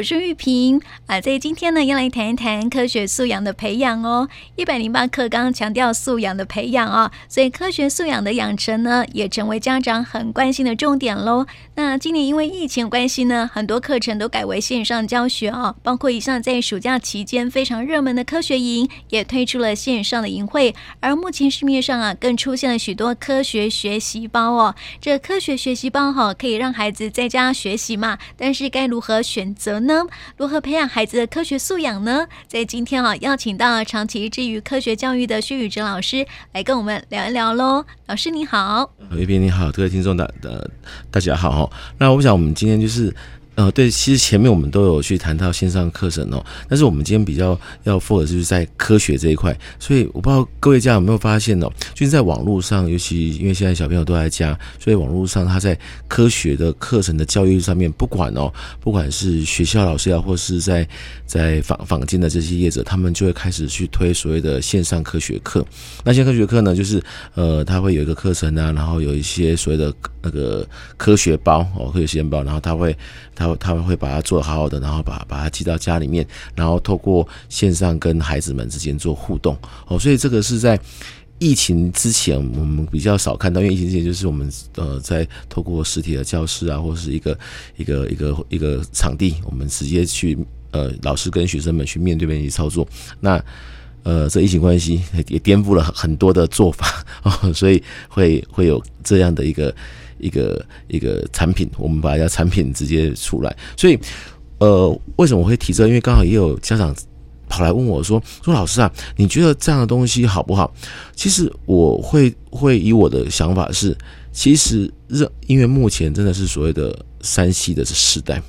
我是玉萍啊，在今天呢，要来谈一谈科学素养的培养哦。一百零八课纲强调素养的培养啊，所以科学素养的养成呢，也成为家长很关心的重点喽。那今年因为疫情关系呢，很多课程都改为线上教学啊，包括以上在暑假期间非常热门的科学营，也推出了线上的营会。而目前市面上啊，更出现了许多科学学习包哦。这科学学习包哈，可以让孩子在家学习嘛，但是该如何选择呢？如何培养孩子的科学素养呢？在今天啊，邀请到长期致力于科学教育的薛宇哲老师来跟我们聊一聊喽。老师你好，叶斌你好，各位听众大的大家好哈。那我想我们今天就是。呃，对，其实前面我们都有去谈到线上课程哦，但是我们今天比较要 focus 就是在科学这一块，所以我不知道各位家有没有发现哦，就是在网络上，尤其因为现在小朋友都在家，所以网络上他在科学的课程的教育上面，不管哦，不管是学校老师啊，或是在在坊坊间的这些业者，他们就会开始去推所谓的线上科学课。那线上科学课呢，就是呃，他会有一个课程啊，然后有一些所谓的那个科学包哦，科学实验包，然后他会他。他们会把它做得好好的，然后把把它寄到家里面，然后透过线上跟孩子们之间做互动哦，所以这个是在疫情之前我们比较少看到，因为疫情之前就是我们呃在透过实体的教室啊，或是一个一个一个一个场地，我们直接去呃老师跟学生们去面对面去操作。那呃这疫情关系也颠覆了很多的做法哦，所以会会有这样的一个。一个一个产品，我们把它产品直接出来。所以，呃，为什么我会提这？因为刚好也有家长跑来问我说：“说老师啊，你觉得这样的东西好不好？”其实我会会以我的想法是，其实热因为目前真的是所谓的 3C 的时代。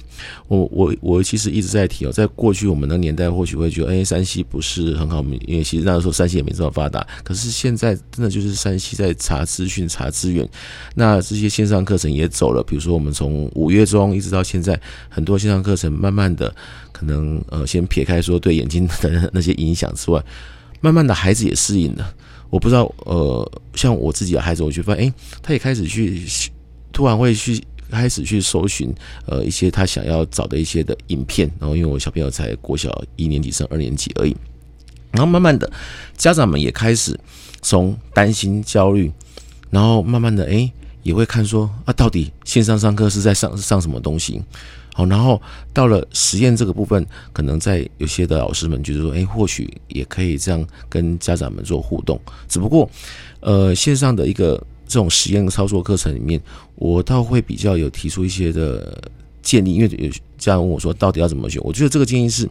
我我我其实一直在提哦，在过去我们的年代或许会觉得，哎山西不是很好，因为其实那个时候山西也没这么发达。可是现在真的就是山西在查资讯、查资源，那这些线上课程也走了。比如说，我们从五月中一直到现在，很多线上课程慢慢的，可能呃，先撇开说对眼睛的那些影响之外，慢慢的孩子也适应了。我不知道，呃，像我自己的孩子，我就发现，哎，他也开始去，突然会去。开始去搜寻呃一些他想要找的一些的影片，然后因为我小朋友才国小一年级升二年级而已，然后慢慢的家长们也开始从担心焦虑，然后慢慢的哎也会看说啊到底线上上课是在上上什么东西，好，然后到了实验这个部分，可能在有些的老师们就是说哎或许也可以这样跟家长们做互动，只不过呃线上的一个。这种实验操作课程里面，我倒会比较有提出一些的建议，因为有家长问我说，到底要怎么选？我觉得这个建议是，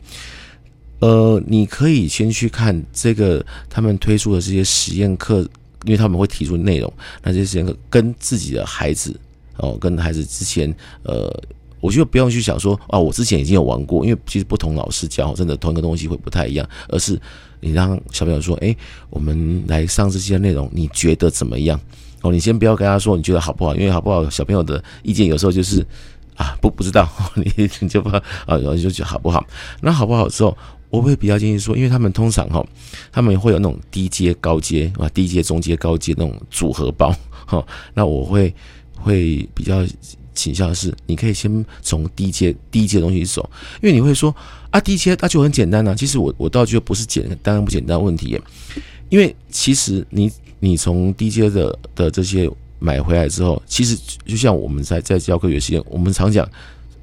呃，你可以先去看这个他们推出的这些实验课，因为他们会提出内容，那这些实验课跟自己的孩子哦，跟孩子之前，呃，我觉得不用去想说啊，我之前已经有玩过，因为其实不同老师教，真的同一个东西会不太一样，而是你让小朋友说，哎，我们来上这些内容，你觉得怎么样？哦，你先不要跟他说你觉得好不好，因为好不好，小朋友的意见有时候就是啊，不不知道，你你就不啊，然后就觉得好不好。那好不好之后，我会比较建议说，因为他们通常哈，他们会有那种低阶、高阶啊，低阶、中阶、高阶那种组合包哈。那我会会比较倾向是，你可以先从低阶、低阶东西走，因为你会说啊，低阶那就很简单呢、其实我我倒觉得不是简单不简单问题，因为其实你。你从低阶的的这些买回来之后，其实就像我们在在教科学实验，我们常讲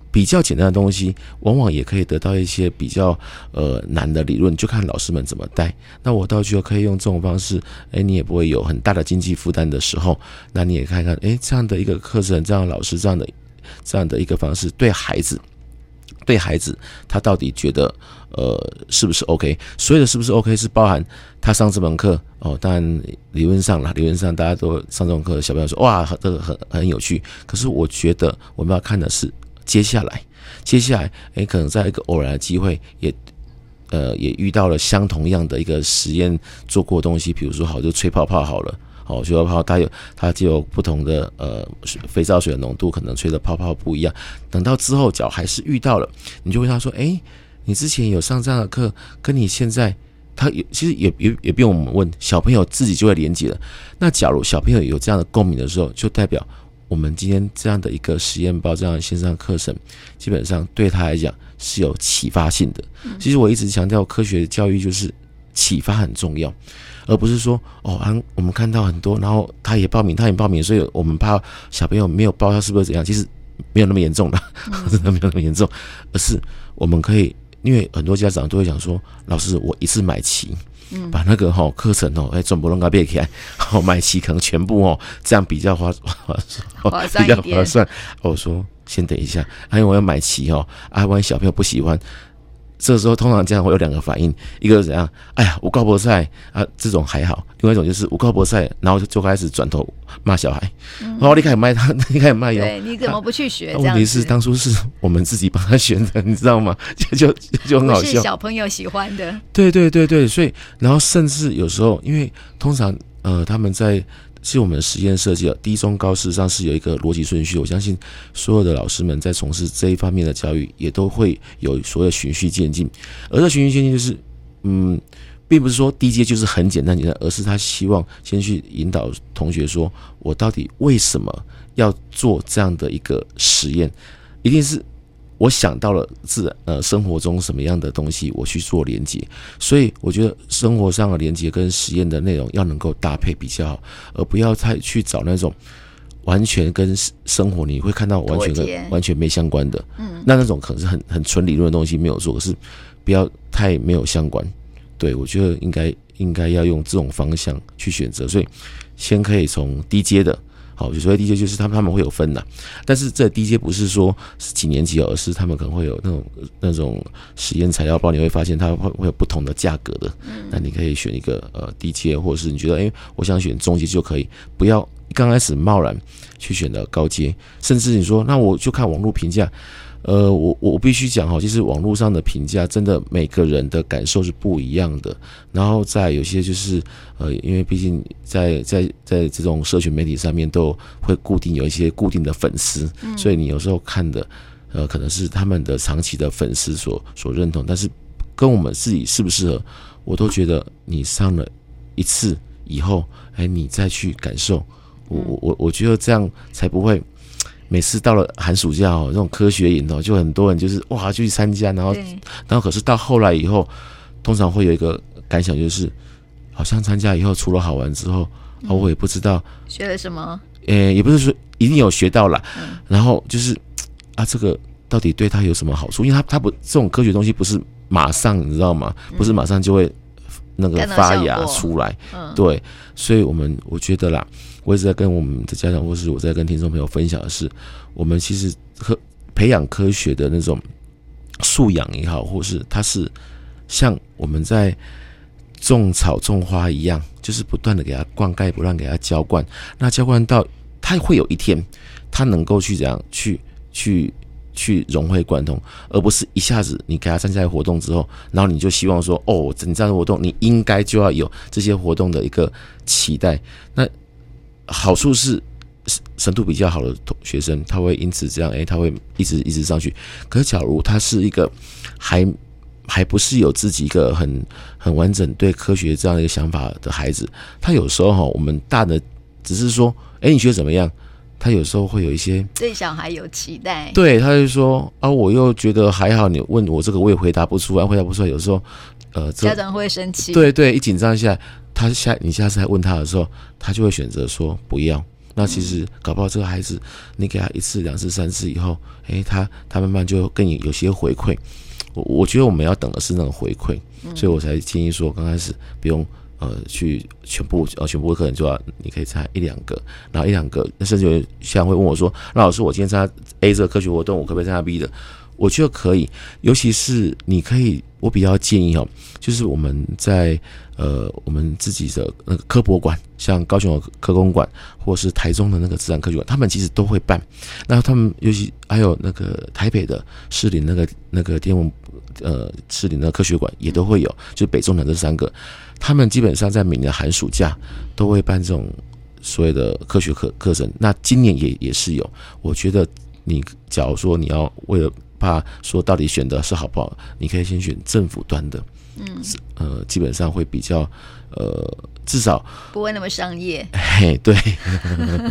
比较简单的东西，往往也可以得到一些比较呃难的理论，就看老师们怎么带。那我倒觉得可以用这种方式，哎，你也不会有很大的经济负担的时候，那你也看看，哎，这样的一个课程，这样的老师这样的这样的一个方式，对孩子。对孩子，他到底觉得呃是不是 OK？所以的是不是 OK 是包含他上这门课哦。当然理论上啦，理论上大家都上这种课，小朋友说哇，这个很很有趣。可是我觉得我们要看的是接下来，接下来诶，可能在一个偶然的机会也呃也遇到了相同样的一个实验做过东西，比如说好就吹泡泡好了。哦，吹泡泡它有它就有不同的呃肥皂水的浓度，可能吹的泡泡不一样。等到之后脚还是遇到了，你就问他说：“哎，你之前有上这样的课，跟你现在他有其实也也也不用我们问，小朋友自己就会连接了。那假如小朋友有这样的共鸣的时候，就代表我们今天这样的一个实验包这样的线上课程，基本上对他来讲是有启发性的。其实我一直强调，科学教育就是启发很重要，而不是说哦，啊，我们看到很多，然后他也报名，他也报名，所以我们怕小朋友没有报，他是不是怎样？其实没有那么严重的，真的没有那么严重，而是我们可以，因为很多家长都会讲说，老师，我一次买齐。嗯，把那个哈课程哦，哎，全部拢给变起来，好买齐可能全部哦，这样比较划 划算，比较划算。我说先等一下，因为我要买齐哦，啊，万一小朋友不喜欢。这个时候通常家长会有两个反应，一个是怎样？哎呀，我高博赛啊，这种还好；另外一种就是我高博赛，然后就就开始转头骂小孩，然后你开始卖他，你开始卖哟。对，你怎么不去学？问题是当初是我们自己帮他选的，你知道吗？就就就很好笑。是小朋友喜欢的。对对对对，所以然后甚至有时候，因为通常呃他们在。是我们的实验设计了，低中高事实上是有一个逻辑顺序。我相信所有的老师们在从事这一方面的教育，也都会有所谓循序渐进。而这循序渐进就是，嗯，并不是说低阶就是很简单简单，而是他希望先去引导同学说，我到底为什么要做这样的一个实验，一定是。我想到了自呃生活中什么样的东西，我去做连接，所以我觉得生活上的连接跟实验的内容要能够搭配比较好，而不要太去找那种完全跟生活你会看到完全跟完全没相关的，嗯，那那种可能是很很纯理论的东西没有做，可是不要太没有相关。对，我觉得应该应该要用这种方向去选择，所以先可以从低阶的。好，就所谓低阶就是他们他们会有分的，但是这低阶不是说是几年级，而是他们可能会有那种那种实验材料包，你会发现它会会有不同的价格的。那你可以选一个呃低阶，或者是你觉得哎、欸，我想选中阶就可以，不要刚开始贸然去选择高阶，甚至你说那我就看网络评价。呃，我我必须讲哈，其实网络上的评价真的每个人的感受是不一样的。然后在有些就是呃，因为毕竟在在在这种社群媒体上面都会固定有一些固定的粉丝，所以你有时候看的呃，可能是他们的长期的粉丝所所认同，但是跟我们自己适不适合，我都觉得你上了一次以后，哎，你再去感受，我我我我觉得这样才不会。每次到了寒暑假哦，这种科学营哦，就很多人就是哇就去参加，然后然后可是到后来以后，通常会有一个感想，就是好像参加以后除了好玩之后，啊我也不知道。学了什么，诶也不是说一定有学到啦，然后就是啊这个到底对他有什么好处？因为他他不这种科学东西不是马上你知道吗？不是马上就会那个发芽出来，对，所以我们我觉得啦。我一直在跟我们的家长，或是我在跟听众朋友分享的是，我们其实科培养科学的那种素养也好，或是它是像我们在种草种花一样，就是不断的给它灌溉，不断给它浇灌。那浇灌到它会有一天，它能够去怎样去去去融会贯通，而不是一下子你给他参加活动之后，然后你就希望说，哦，你这样的活动你应该就要有这些活动的一个期待，那。好处是深度比较好的学生，他会因此这样，诶、他会一直一直上去。可是，假如他是一个还还不是有自己一个很很完整对科学这样一个想法的孩子，他有时候哈，我们大的只是说，诶、你觉得怎么样？他有时候会有一些对小孩有期待，对，他就说啊，我又觉得还好。你问我这个，我也回答不出来，回答不出来。有时候，呃，家长会生气，对对，一紧张一下。他下你下次还问他的时候，他就会选择说不要。那其实搞不好这个孩子，你给他一次、两次、三次以后，诶，他他慢慢就跟你有些回馈。我我觉得我们要等的是那种回馈，所以我才建议说，刚开始不用呃去全部呃全部的课程就要，你可以参加一两个，然后一两个，甚至有些人会问我说，那老师我今天参加 A 这个科学活动，我可不可以参加 B 的？我觉得可以，尤其是你可以，我比较建议哦，就是我们在。呃，我们自己的那个科博馆，像高雄的科工馆，或是台中的那个自然科学馆，他们其实都会办。那他们尤其还有那个台北的士林那个那个天文，呃，士林的科学馆也都会有，就北中南这三个，他们基本上在每年寒暑假都会办这种所谓的科学课课程。那今年也也是有，我觉得你假如说你要为了怕说到底选的是好不好，你可以先选政府端的。嗯，呃，基本上会比较呃。至少不会那么商业。嘿，对。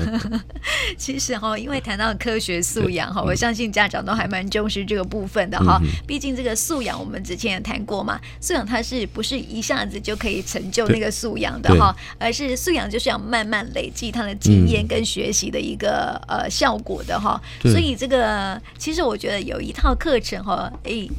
其实哈，因为谈到科学素养哈，我相信家长都还蛮重视这个部分的哈。毕竟这个素养，我们之前也谈过嘛。素养它是不是一下子就可以成就那个素养的哈？而是素养就是要慢慢累积他的经验跟学习的一个呃效果的哈。所以这个其实我觉得有一套课程哈，诶。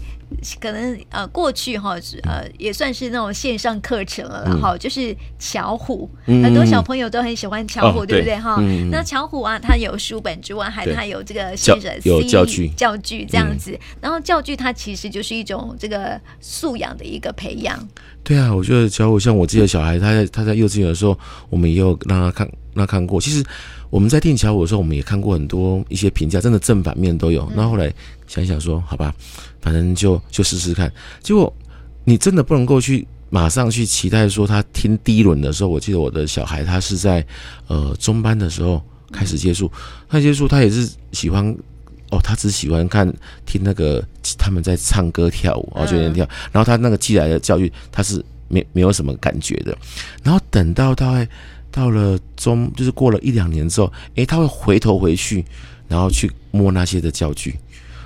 可能呃过去哈呃也算是那种线上课程了然后、嗯、就是巧虎，嗯、很多小朋友都很喜欢巧虎，哦、对不对哈？嗯、那巧虎啊，它有书本之外，还它有这个新人 C 教具教具这样子。嗯、然后教具它其实就是一种这个素养的一个培养。对啊，我觉得巧虎像我自己的小孩，他在他在幼稚园的时候，我们也有让他看让他看过。其实我们在订巧虎的时候，我们也看过很多一些评价，真的正反面都有。那、嗯、后来想一想说，好吧。反正就就试试看，结果你真的不能够去马上去期待说他听第一轮的时候，我记得我的小孩他是在呃中班的时候开始接触，他接触他也是喜欢哦，他只喜欢看听那个他们在唱歌跳舞，然后就在跳，然后他那个寄来的教育他是没没有什么感觉的，然后等到大概到了中就是过了一两年之后，诶，他会回头回去，然后去摸那些的教具，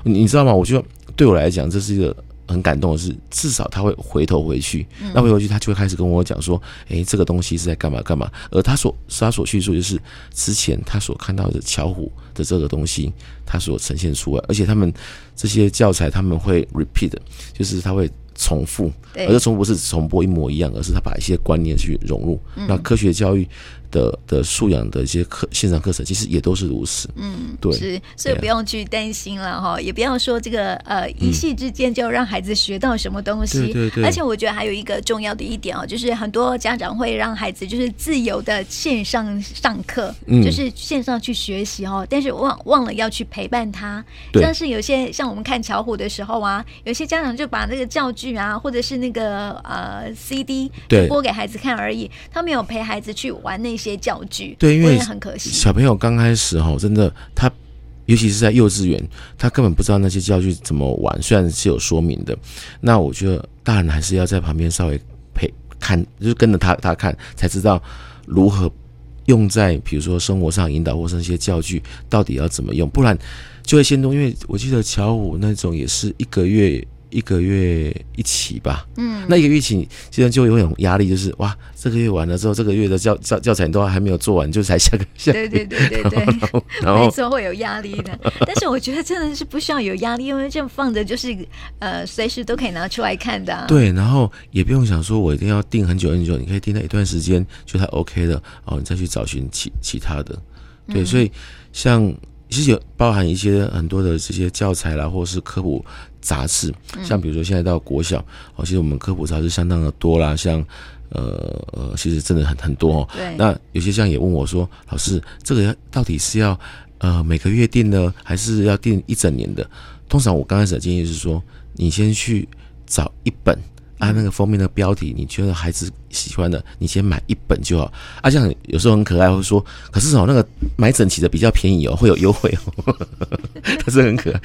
你知道吗？我就。对我来讲，这是一个很感动的事。至少他会回头回去，那回头去他就会开始跟我讲说：“诶，这个东西是在干嘛干嘛。”而他所他所叙述就是之前他所看到的巧虎的这个东西，他所呈现出来。而且他们这些教材他们会 repeat，就是他会重复，而这重复不是重播一模一样，而是他把一些观念去融入。那科学教育。的的素养的一些课线上课程，其实也都是如此。嗯，对，是，所以不用去担心了哈，也不要说这个呃一夕之间就让孩子学到什么东西。对对对。而且我觉得还有一个重要的一点哦，就是很多家长会让孩子就是自由的线上上课，就是线上去学习哦，但是忘忘了要去陪伴他。对。像是有些像我们看巧虎的时候啊，有些家长就把那个教具啊，或者是那个呃 CD 对播给孩子看而已，他没有陪孩子去玩那些。教具，对，因为很可惜，小朋友刚开始哈，真的他，尤其是在幼稚园，他根本不知道那些教具怎么玩，虽然是有说明的。那我觉得大人还是要在旁边稍微陪看，就是跟着他他看，才知道如何用在比如说生活上引导，或是那些教具到底要怎么用，不然就会先动。因为我记得乔五那种也是一个月。一个月一起吧，嗯，那一个月一期，现在就有种压力，就是哇，这个月完了之后，这个月的教教教材都还没有做完，就才下个下。对对对对对，然后然后没错会有压力的，但是我觉得真的是不需要有压力，因为这样放着就是呃随时都可以拿出来看的，啊。对，然后也不用想说我一定要定很久很久，你可以订那一段时间，觉得 OK 的哦，你再去找寻其其他的。对，嗯、所以像其实有包含一些很多的这些教材啦，或是科普。杂志，像比如说现在到国小，哦，其实我们科普杂志相当的多啦，像呃呃，其实真的很很多哦。对。那有些家长也问我说，老师，这个到底是要呃每个月订呢，还是要订一整年的？通常我刚开始的建议是说，你先去找一本。啊，那个封面的标题，你觉得孩子喜欢的，你先买一本就好。啊，这样有时候很可爱，会说，可是哦，那个买整齐的比较便宜哦，会有优惠哦，可是很可爱。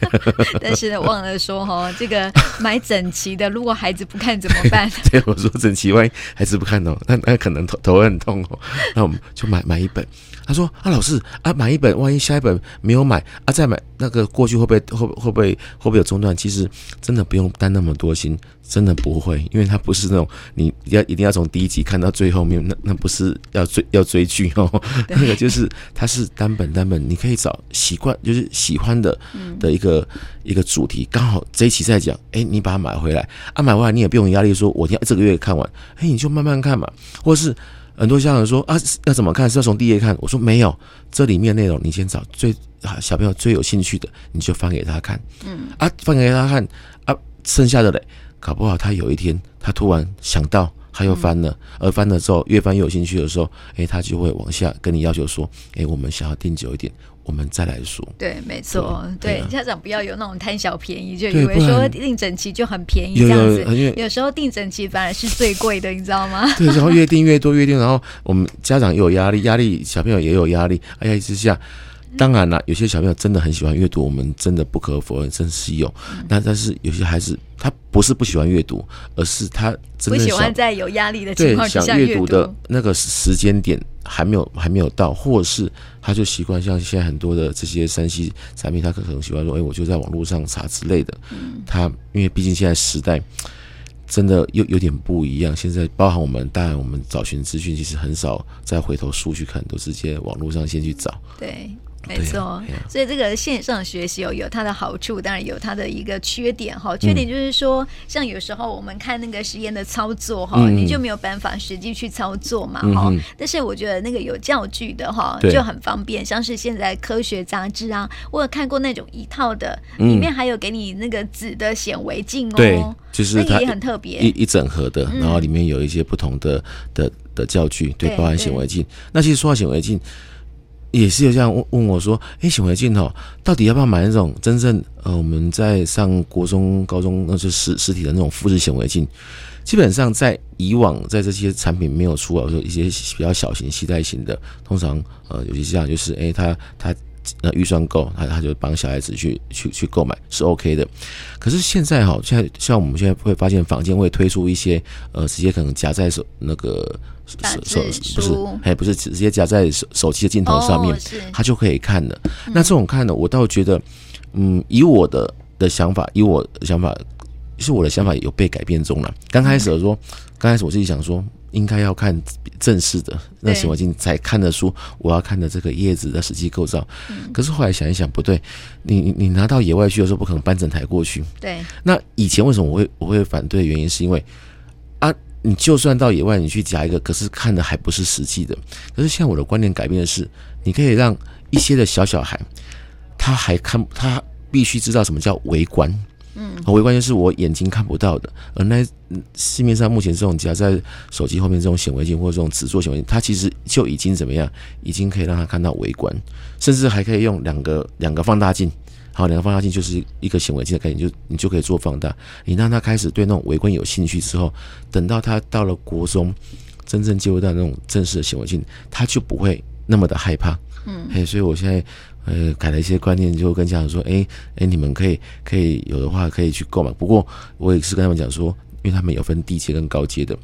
但是呢，忘了说哦，这个买整齐的，如果孩子不看怎么办？对，我说整齐，万一孩子不看哦，那那可能头头会很痛哦。那我们就买买一本。他说啊，老师啊，买一本，万一下一本没有买啊，再买那个过去会不会会会不会会不会有中断？其实真的不用担那么多心。真的不会，因为它不是那种你要一定要从第一集看到最后面，那那不是要追要追剧哦，那个就是它是单本单本，你可以找习惯就是喜欢的的一个、嗯、一个主题，刚好这一期在讲，哎，你把它买回来啊，买回来你也不用压力说，我要这个月看完，哎，你就慢慢看嘛，或是很多家长说啊，要怎么看？是要从第一页看？我说没有，这里面内容你先找最小朋友最有兴趣的，你就翻给他看，嗯啊，翻给他看啊，剩下的嘞。搞不好他有一天，他突然想到，他又翻了，而翻了之后，越翻越有兴趣的时候，诶，他就会往下跟你要求说，诶，我们想要订久一点，我们再来说。对，没错，对，家长不要有那种贪小便宜，就以为说订整齐就很便宜这样子，有时候订整齐反而是最贵的，你知道吗？对，然后越订越多，越订，然后我们家长也有压力，压力小朋友也有压力，压力之下。当然了，有些小朋友真的很喜欢阅读，我们真的不可否认，真是有。那、嗯、但是有些孩子他不是不喜欢阅读，而是他真的不喜欢在有压力的情况下想阅读的那个时间点还没有还没有到，或者是他就习惯像现在很多的这些 3C 产品，他可能喜欢说，哎，我就在网络上查之类的。嗯、他因为毕竟现在时代。真的又有点不一样。现在包含我们，当然我们找寻资讯，其实很少再回头数去看，都直接网络上先去找。对。没错，啊啊、所以这个线上学习哦有它的好处，当然有它的一个缺点哈。缺点就是说，嗯、像有时候我们看那个实验的操作哈，嗯、你就没有办法实际去操作嘛哈。嗯、但是我觉得那个有教具的哈就很方便，像是现在科学杂志啊，我有看过那种一套的，里面还有给你那个纸的显微镜哦，对，就是它也很特别，一一整盒的，然后里面有一些不同的的的教具，对，包含显微镜。那其实说到显微镜。也是有这样问问我说：“哎，显微镜哦，到底要不要买那种真正呃，我们在上国中、高中那是实实体的那种复制显微镜？基本上在以往，在这些产品没有出来说一些比较小型、携带型的，通常呃，有些这样就是哎，他他呃预算够，他他就帮小孩子去去去购买是 OK 的。可是现在哈，现在像我们现在会发现坊间会推出一些呃，直接可能夹在手那个。”手不是，还不是直接夹在手手机的镜头上面，它就可以看了。那这种看呢，我倒觉得，嗯，以我的的想法，以我的想法，是我的想法有被改变中了。刚开始的说，刚开始我自己想说，应该要看正式的那显微镜才看得出我要看的这个叶子的实际构造。可是后来想一想，不对，你你拿到野外去的时候，不可能搬整台过去。对。那以前为什么我会我会反对？原因是因为啊。你就算到野外，你去夹一个，可是看的还不是实际的。可是现在我的观念改变的是，你可以让一些的小小孩，他还看，他必须知道什么叫微观。嗯，微观就是我眼睛看不到的。而那市面上目前这种夹在手机后面这种显微镜或者这种纸做显微镜，它其实就已经怎么样，已经可以让他看到微观，甚至还可以用两个两个放大镜。好，两个放大镜就是一个显微镜的概念，就你就可以做放大。你让他开始对那种微观有兴趣之后，等到他到了国中，真正接触到那种正式的显微镜，他就不会那么的害怕。嗯，嘿，所以我现在呃改了一些观念，就跟家长说，哎、欸、哎、欸，你们可以可以有的话可以去购买。不过我也是跟他们讲说。因为他们有分低阶跟高阶的，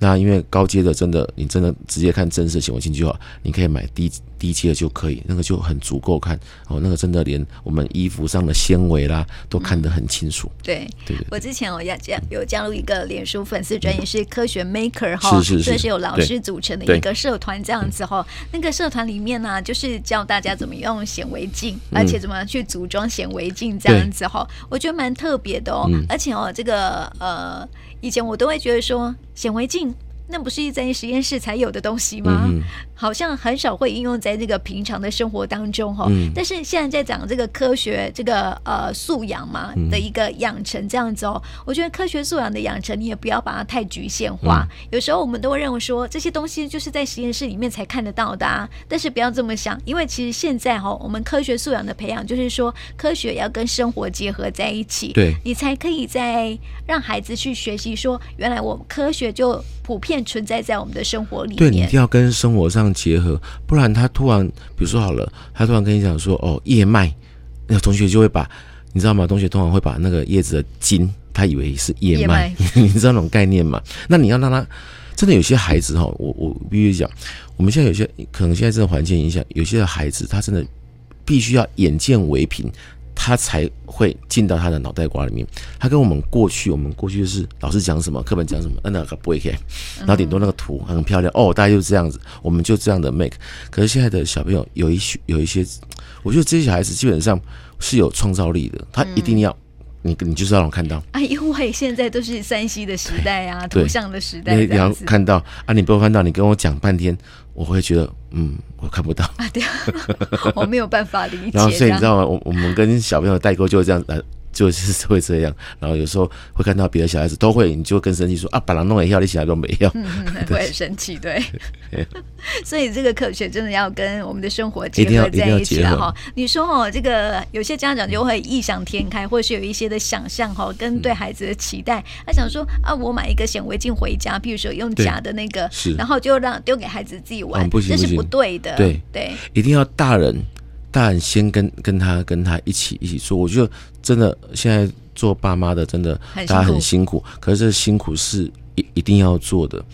那因为高阶的真的，你真的直接看正式显微镜就好，你可以买低低阶的就可以，那个就很足够看。哦，那个真的连我们衣服上的纤维啦都看得很清楚。嗯、对，对对对，我之前我要加有加入一个脸书粉丝专业是科学 Maker 哈，是是是，这是有老师组成的一个社团这样子哈，那个社团里面呢、啊，就是教大家怎么用显微镜，而且怎么去组装显微镜这样子哈，我觉得蛮特别的哦，而且哦这个呃。以前我都会觉得说显微镜。那不是在实验室才有的东西吗？嗯、好像很少会应用在这个平常的生活当中哈。嗯、但是现在在讲这个科学，这个呃素养嘛的一个养成这样子哦。嗯、我觉得科学素养的养成，你也不要把它太局限化。嗯、有时候我们都会认为说这些东西就是在实验室里面才看得到的啊。但是不要这么想，因为其实现在哈，我们科学素养的培养，就是说科学要跟生活结合在一起，对，你才可以在让孩子去学习说，原来我们科学就普遍。存在在我们的生活里面，对，你一定要跟生活上结合，不然他突然，比如说好了，他突然跟你讲说，哦，叶脉，那同学就会把，你知道吗？同学通常会把那个叶子的茎，他以为是叶脉，脉 你知道那种概念吗？那你要让他真的有些孩子哈，我我必须讲，我们现在有些可能现在这种环境影响，有些孩子他真的必须要眼见为凭。他才会进到他的脑袋瓜里面。他跟我们过去，我们过去就是老师讲什么，课本讲什么，那个不会看，然后顶多那个图很漂亮哦，大概就是这样子，我们就这样的 make。可是现在的小朋友有一些有一些，我觉得这些小孩子基本上是有创造力的，他一定要。你你就是让我看到啊，因为现在都是三 C 的时代啊，图像的时代，你要看到啊，你不看到，你跟我讲半天，我会觉得嗯，我看不到啊，对啊，我没有办法理解。然后所以你知道吗？我我们跟小朋友代沟就是这样来。就是会这样，然后有时候会看到别的小孩子都会，你就会更生气说啊，把人弄也要，你小孩都没要，嗯，会很生气，对。所以这个科学真的要跟我们的生活结合在一起了哈。你说哦，这个有些家长就会异想天开，或是有一些的想象哈，跟对孩子的期待，他想说啊，我买一个显微镜回家，比如说用假的那个，然后就让丢给孩子自己玩，这是不对的，对对，一定要大人。大人先跟跟他跟他一起一起做。我觉得真的现在做爸妈的真的大家很辛苦，可是这辛苦是一一定要做的，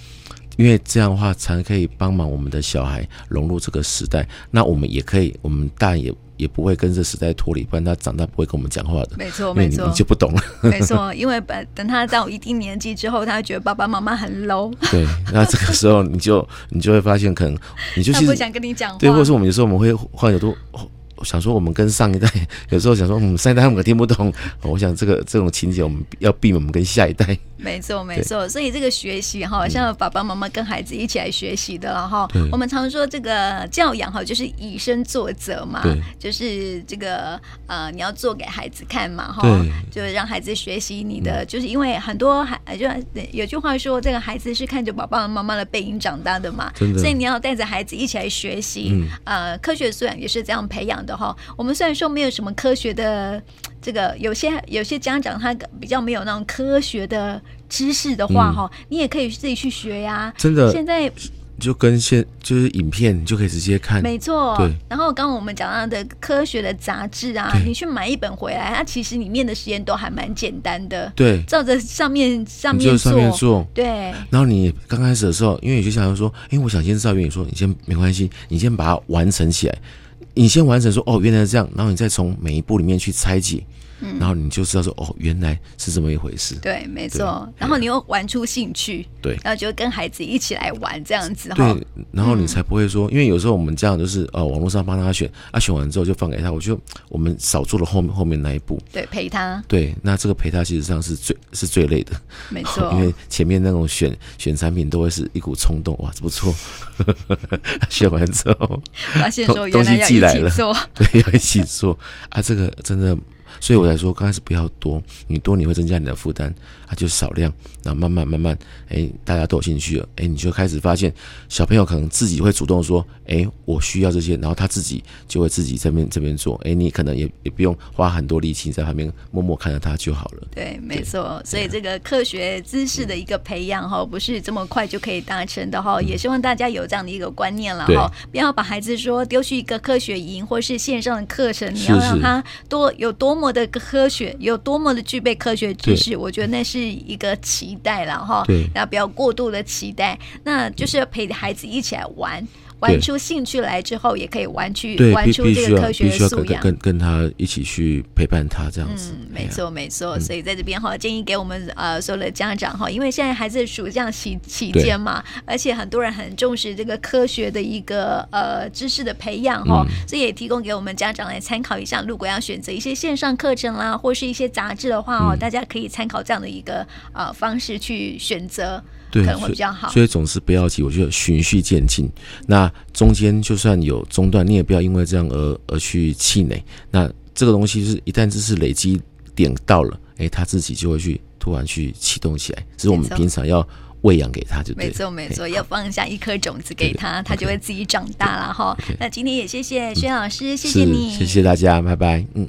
因为这样的话才可以帮忙我们的小孩融入这个时代。那我们也可以，我们大人也。也不会跟这时代脱离，不然他长大不会跟我们讲话的。没错，没错，你就不懂了。没错，因为等等他到一定年纪之后，他会觉得爸爸妈妈很 low。对，那这个时候你就你就会发现，可能你就其实不想跟你讲话。对，或者是我们有时候我们会换很多。想说我们跟上一代，有时候想说嗯上一代他们可听不懂。我想这个这种情节我们要避免，我们跟下一代。没错没错，所以这个学习哈，像爸爸妈妈跟孩子一起来学习的了哈。我们常说这个教养哈，就是以身作则嘛，就是这个呃，你要做给孩子看嘛哈，就是让孩子学习你的，就是因为很多孩就有句话说，这个孩子是看着爸爸妈妈的背影长大的嘛，所以你要带着孩子一起来学习。呃，科学素养也是这样培养的。哈，我们虽然说没有什么科学的这个，有些有些家长他比较没有那种科学的知识的话，哈、嗯，你也可以自己去学呀。真的，现在就跟现就是影片，你就可以直接看。没错，对。然后刚刚我们讲到的科学的杂志啊，你去买一本回来，它其实里面的实验都还蛮简单的。对，照着上面上面上面做。对。然后你刚开始的时候，因为有些小孩说，哎，我想先知道原理，说你先没关系，你先把它完成起来。你先完成说哦，原来是这样，然后你再从每一步里面去拆解。嗯、然后你就知道说哦，原来是这么一回事。对，没错。然后你又玩出兴趣，对，然后就跟孩子一起来玩这样子。对，然后你才不会说，嗯、因为有时候我们这样就是呃，网络上帮他选，啊，选完之后就放给他。我觉得我们少做了后面后面那一步。对，陪他。对，那这个陪他其实上是最是最累的。没错，因为前面那种选选产品都会是一股冲动，哇，这不错。选完之后，发现说东西寄来了，对，要一起做啊，这个真的。所以我才说，刚开始不要多，你多你会增加你的负担，啊，就少量，然后慢慢慢慢，哎，大家都有兴趣了，哎，你就开始发现小朋友可能自己会主动说，哎，我需要这些，然后他自己就会自己这边这边做，哎，你可能也也不用花很多力气在旁边默默看着他就好了。对，没错。所以这个科学知识的一个培养哈，不是这么快就可以达成的哈，也希望大家有这样的一个观念了哈，不要把孩子说丢去一个科学营或是线上的课程，你要让他多有多么的科学有多么的具备科学知识，我觉得那是一个期待了哈，然后不要过度的期待，那就是要陪孩子一起来玩。玩出兴趣来之后，也可以玩去玩出这个科学素养，跟跟跟他一起去陪伴他这样子。嗯，没错没错。所以在这边哈，建议给我们呃所有的家长哈，因为现在孩子暑假期期间嘛，而且很多人很重视这个科学的一个呃知识的培养哈，所以也提供给我们家长来参考一下。如果要选择一些线上课程啦，或是一些杂志的话哦，大家可以参考这样的一个呃方式去选择。对，可能会比较好。所以，总是不要急，我觉得循序渐进。那中间就算有中断，你也不要因为这样而而去气馁。那这个东西是一旦知识累积点到了，哎，他自己就会去突然去启动起来。只是我们平常要喂养给他就对，就没错没错，要放下一颗种子给他，他就会自己长大了哈。那今天也谢谢薛老师，谢谢你，谢谢大家，拜拜，嗯。